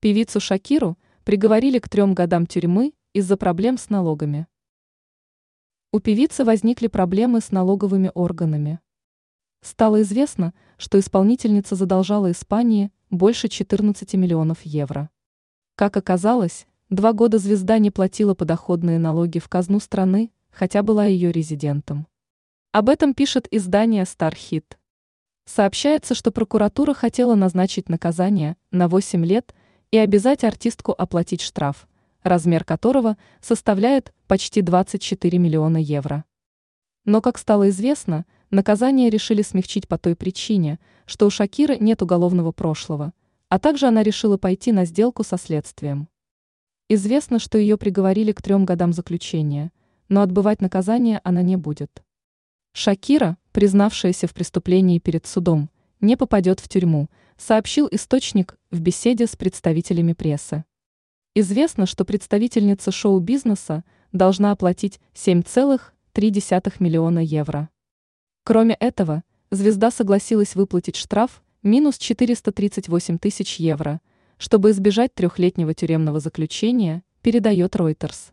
Певицу Шакиру приговорили к трем годам тюрьмы из-за проблем с налогами. У певицы возникли проблемы с налоговыми органами. Стало известно, что исполнительница задолжала Испании больше 14 миллионов евро. Как оказалось, два года звезда не платила подоходные налоги в казну страны, хотя была ее резидентом. Об этом пишет издание Starhit. Сообщается, что прокуратура хотела назначить наказание на 8 лет и обязать артистку оплатить штраф, размер которого составляет почти 24 миллиона евро. Но, как стало известно, наказание решили смягчить по той причине, что у Шакиры нет уголовного прошлого, а также она решила пойти на сделку со следствием. Известно, что ее приговорили к трем годам заключения, но отбывать наказание она не будет. Шакира, признавшаяся в преступлении перед судом, не попадет в тюрьму, сообщил источник в беседе с представителями прессы. Известно, что представительница шоу-бизнеса должна оплатить 7,3 миллиона евро. Кроме этого, звезда согласилась выплатить штраф минус 438 тысяч евро, чтобы избежать трехлетнего тюремного заключения, передает Reuters.